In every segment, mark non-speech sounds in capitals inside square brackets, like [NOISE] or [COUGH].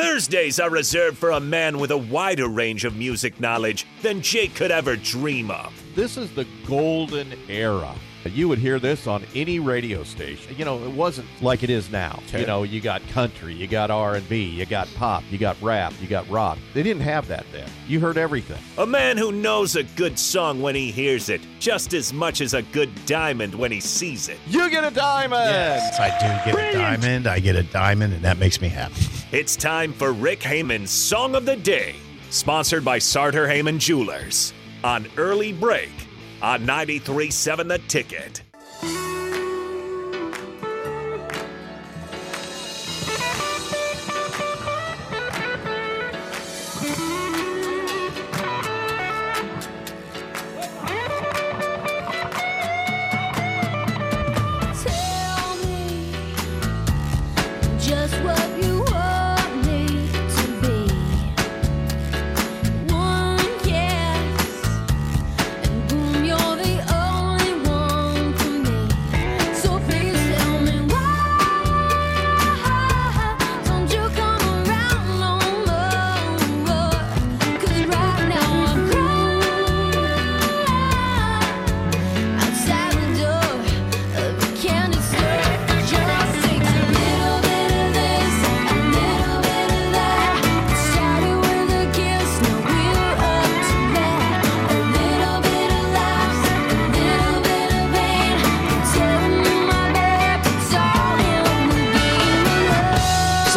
Thursdays are reserved for a man with a wider range of music knowledge than Jake could ever dream of. This is the golden era. You would hear this on any radio station. You know, it wasn't like it is now. Okay. You know, you got country, you got R&B, you got pop, you got rap, you got rock. They didn't have that then. You heard everything. A man who knows a good song when he hears it, just as much as a good diamond when he sees it. You get a diamond. Yes, I do get a diamond. I get a diamond, and that makes me happy. It's time for Rick Hamann's Song of the Day, sponsored by Sartor Hamann Jewelers on Early Break on 93.7 The Ticket.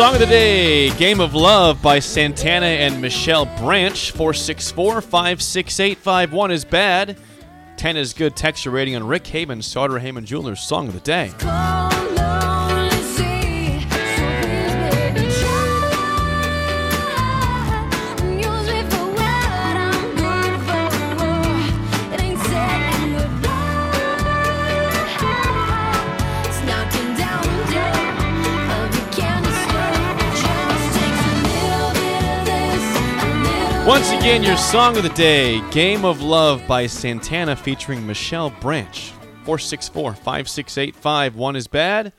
Song of the day, Game of Love by Santana and Michelle Branch. 464 56851 is bad. 10 is good. Texture rating on Rick Hamann, Sartor Hamann Jewelers Song of the Day. Little Once bit again, of your song of the day, Game of Love by Santana featuring Michelle Branch. 464 56851 is bad.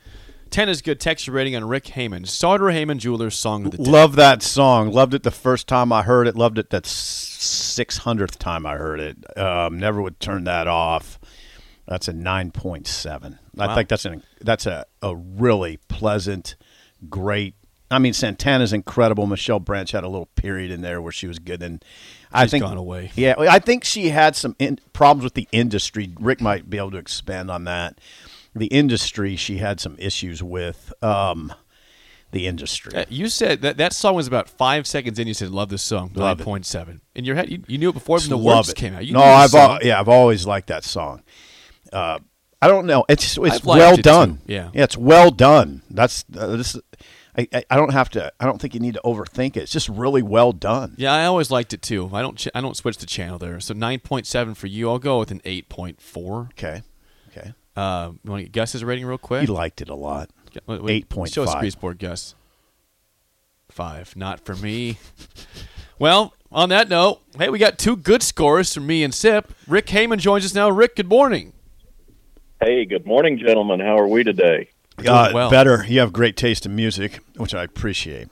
10 is good. Texture rating on Rick Hamann, Sartor Hamann Jewelers Song of the Day. Love that song. Loved it the first time I heard it. Loved it that six hundredth time I heard it. Um, never would turn that off. That's a nine point seven. I think that's an that's a, a really pleasant, great. I mean, Santana's incredible. Michelle Branch had a little period in there where she was good, and I She's think gone away. Yeah, I think she had some in, problems with the industry. Rick might be able to expand on that. The industry she had some issues with. Um, the industry. Uh, You said that that song was about five seconds in. You said, "Love this song." Love point seven. In your head, you, you knew it before even the words it. came out. You no, I've al- yeah, I've always liked that song. Uh, I don't know. It's it's I've well it too. done. Yeah. yeah, it's well done. That's uh, this. I, I I don't have to. I don't think you need to overthink it. It's just really well done. Yeah, I always liked it too. I don't. Ch- I don't switch the channel there. So nine point seven for you. I'll go with an eight point four. Okay, okay. Uh, you want to get Gus's rating real quick? He liked it a lot. Gu- wait, wait, 8.5. Show us Grease board, Gus. Five. Not for me. [LAUGHS] well, on that note, hey, we got two good scores from me and Sip. Rick Hamann joins us now. Rick, good morning. Hey, good morning, gentlemen. How are we today? Uh, well. Better. You have great taste in music, which I appreciate.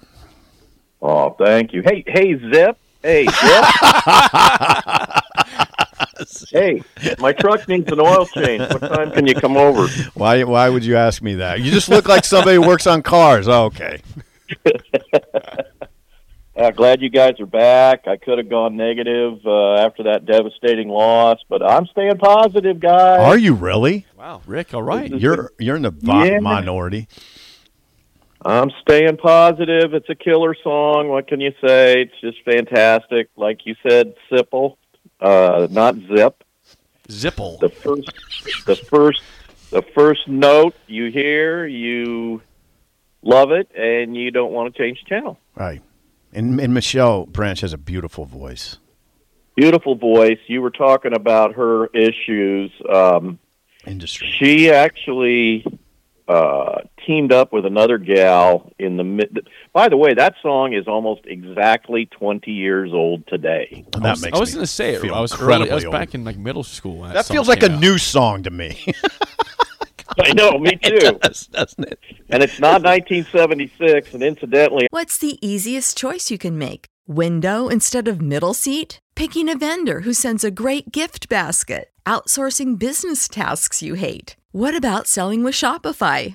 Oh, thank you. Hey, hey, Zip. Hey, Zip. [LAUGHS] hey, my truck needs an oil change. What time can you come over? Why? Why would you ask me that? You just look like somebody who works on cars. Oh, okay. [LAUGHS] Uh, glad you guys are back. I could have gone negative uh, after that devastating loss, but I'm staying positive, guys. Are you really? Wow, Rick, all right. You're you're in the vi- Yeah. minority. I'm staying positive. It's a killer song. What can you say? It's just fantastic. Like you said, Sipple, uh, not Zip. Zipple. The first, the first, the first note you hear, you love it, and you don't want to change the channel. Right. And, and Michelle Branch has a beautiful voice. Beautiful voice. You were talking about her issues. Um, Industry. She actually uh, teamed up with another gal in the mid. By the way, that song is almost exactly 20 years old today. That I was, makes I was going to say it. I was early, incredibly I was back in like middle school. That, That feels like a out. new song to me. [LAUGHS] I know, me [LAUGHS] too. Does- doesn't it? and it's not 1976. And incidentally, What's the easiest choice you can make? Window instead of middle seat? Picking a vendor who sends a great gift basket? Outsourcing business tasks you hate? What about selling with Shopify?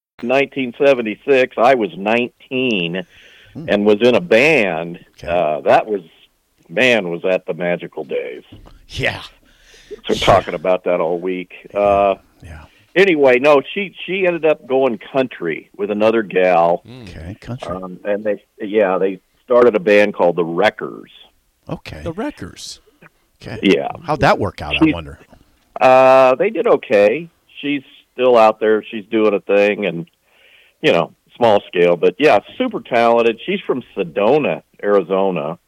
1976, I was 19 and was in a band. Okay. Uh, that was, man, was that the magical days. Yeah. So talking about that all week. Uh, Yeah. anyway, no, she she ended up going country with another gal, Okay. Country. um, and they yeah they started a band called the Wreckers. Okay. The Wreckers. Okay. Yeah, How'd that work out? I wonder. uh, they did okay. She's still out there. She's doing a thing, and you know, small scale, but yeah, super talented. She's from Sedona, Arizona.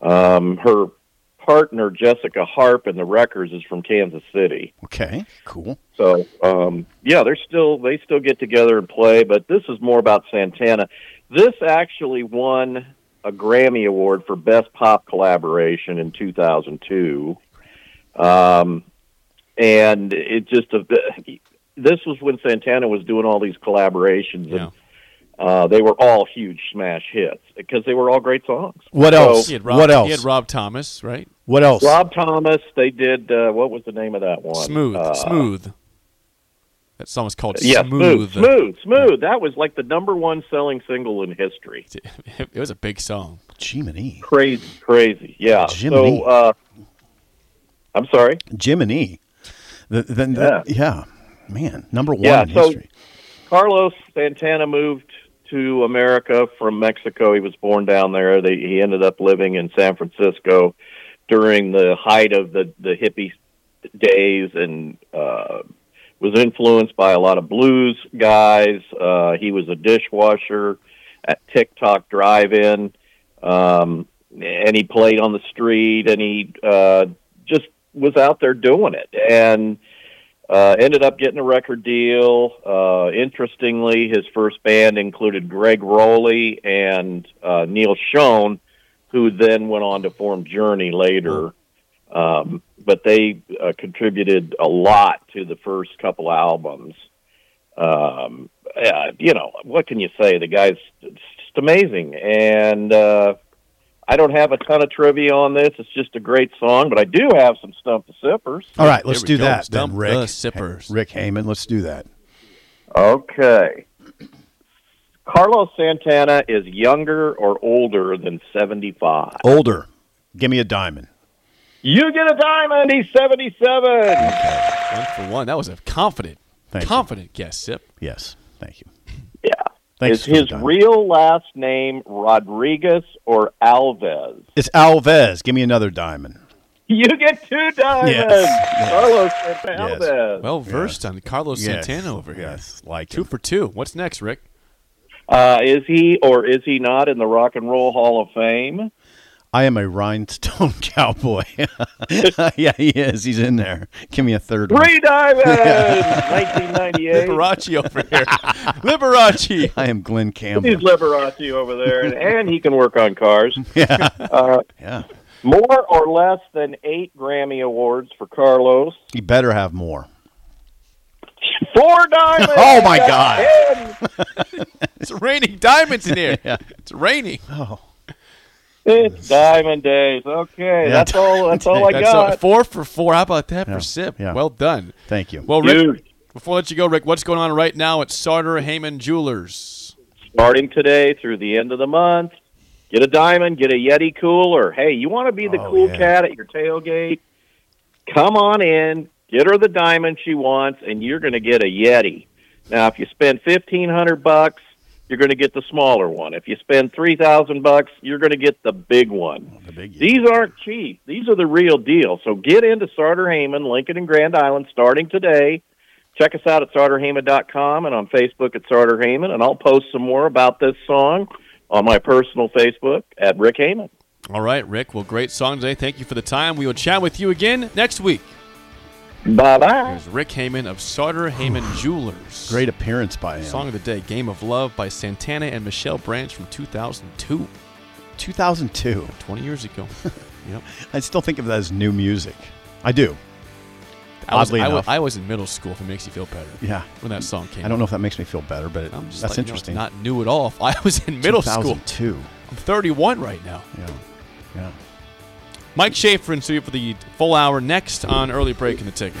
Um, her partner Jessica Harp in the Wreckers is from Kansas City. Okay. Cool. So um, yeah, they're still they still get together and play, but this is more about Santana. This actually won a Grammy Award for Best Pop Collaboration in 2002, um, and it just uh, this was when Santana was doing all these collaborations, Yeah. and uh, they were all huge smash hits because they were all great songs. What So- else? He had Rob, what else? He had Rob Thomas, right? What else? Rob Thomas, they did uh, what was the name of that one? Smooth. Uh, Smooth. That song was called Yeah, Smooth. smooth, smooth, smooth. That was like the number one selling single in history. [LAUGHS] It was a big song. Jiminy. Crazy, crazy. Yeah. Jiminy. So, uh, I'm sorry. Jiminy. The, the, the- yeah. Man, number one Yeah, in so- history. Carlos Santana moved to America from Mexico. He was born down there. They, he ended up living in San Francisco during the height of the the hippie days, and uh, was influenced by a lot of blues guys. Uh, he was a dishwasher at Tic Tock Drive-In, um, and he played on the street, and he uh, just was out there doing it, and uh, ended up getting a record deal. Uh, interestingly, his first band included Gregg Rolie and uh, Neal Schon, who then went on to form Journey later. Um, but they uh, contributed a lot to the first couple albums. Um, yeah, you know, what can you say? The guy's just amazing. And uh, I don't have a ton of trivia on this. It's just a great song, but I do have some Stump the Sippers. All right, let's do go. that Stump then, Rick. the Sippers. Rick Hamann, let's do that. Okay. Carlos Santana is younger or older than 75. Older. Give me a diamond. You get a diamond. He's 77. Okay. One for one. That was a confident, Thank you. confident guess, Sip. Yes. Thank you. Yeah. Thanks is his diamond. real last name Rodriguez or Alves? It's Alves. Give me another diamond. You get two diamonds. Yes. Carlos Santana Yes. Alves. Well versed on Carlos Yes. Santana over here. Yes. Like Two him. for two. What's next, Rick? Uh, is he or is he not in the Rock and Roll Hall of Fame? I am a rhinestone [LAUGHS] cowboy. [LAUGHS] yeah, he is. He's in there. Give me a third one. Three diamonds. [LAUGHS] 1998. Liberace over here. Liberace. I am Glen Campbell. He's Liberace over there, and, and he can work on cars. Yeah. Uh, Yeah. more or less than eight Grammy awards for Carlos. He better have more. Four diamonds. Oh, my God. It's raining diamonds in here. Yeah. It's raining. Oh. It's Diamond Days. Okay, Yeah, that's all. That's all I That's got. uh, four for four. How about that Yeah. for Sip? Yeah. Well done. Thank you. Well, Rick, Dude, before I let you go, Rick, what's going on right now at Sartor Hamann Jewelers? starting today through the end of the month, get a diamond, get a Yeti cooler. Hey, you want to be the Oh, cool yeah. cat at your tailgate? Come on in, get her the diamond she wants, and you're going to get a Yeti. Now, if you spend fifteen hundred bucks, you're going to get the smaller one. If you spend three thousand bucks, you're going to get the big one. Oh, the big These aren't cheap. These are the real deal. So get into Sartor Hamann, Lincoln and Grand Island, starting today. Check us out at sartorhamann.com and on Facebook at Sartor Hamann, and I'll post some more about this song on my personal Facebook at Rick Hamann. All right, Rick. Well, great song today. Thank you for the time. We will chat with you again next week. Bye bye. Rick Hamann of Sartor Hamann Jewelers. Great appearance by him. Song of the day, Game of Love by Santana and Michelle Branch from 2002, 2002. 20 years ago. [LAUGHS] yep. I still think of that as new music. I do. I was, Oddly I, enough. I was in middle school, if it makes you feel better, Yeah. when that song came I don't know if that makes me feel better, but it, I'm just that's letting you know, interesting. Not new at all. [LAUGHS] I was in middle school. 2002. I'm 31 right now. Yeah. Yeah. Mike Schaefer in studio for the full hour next on Early Break in the Ticket.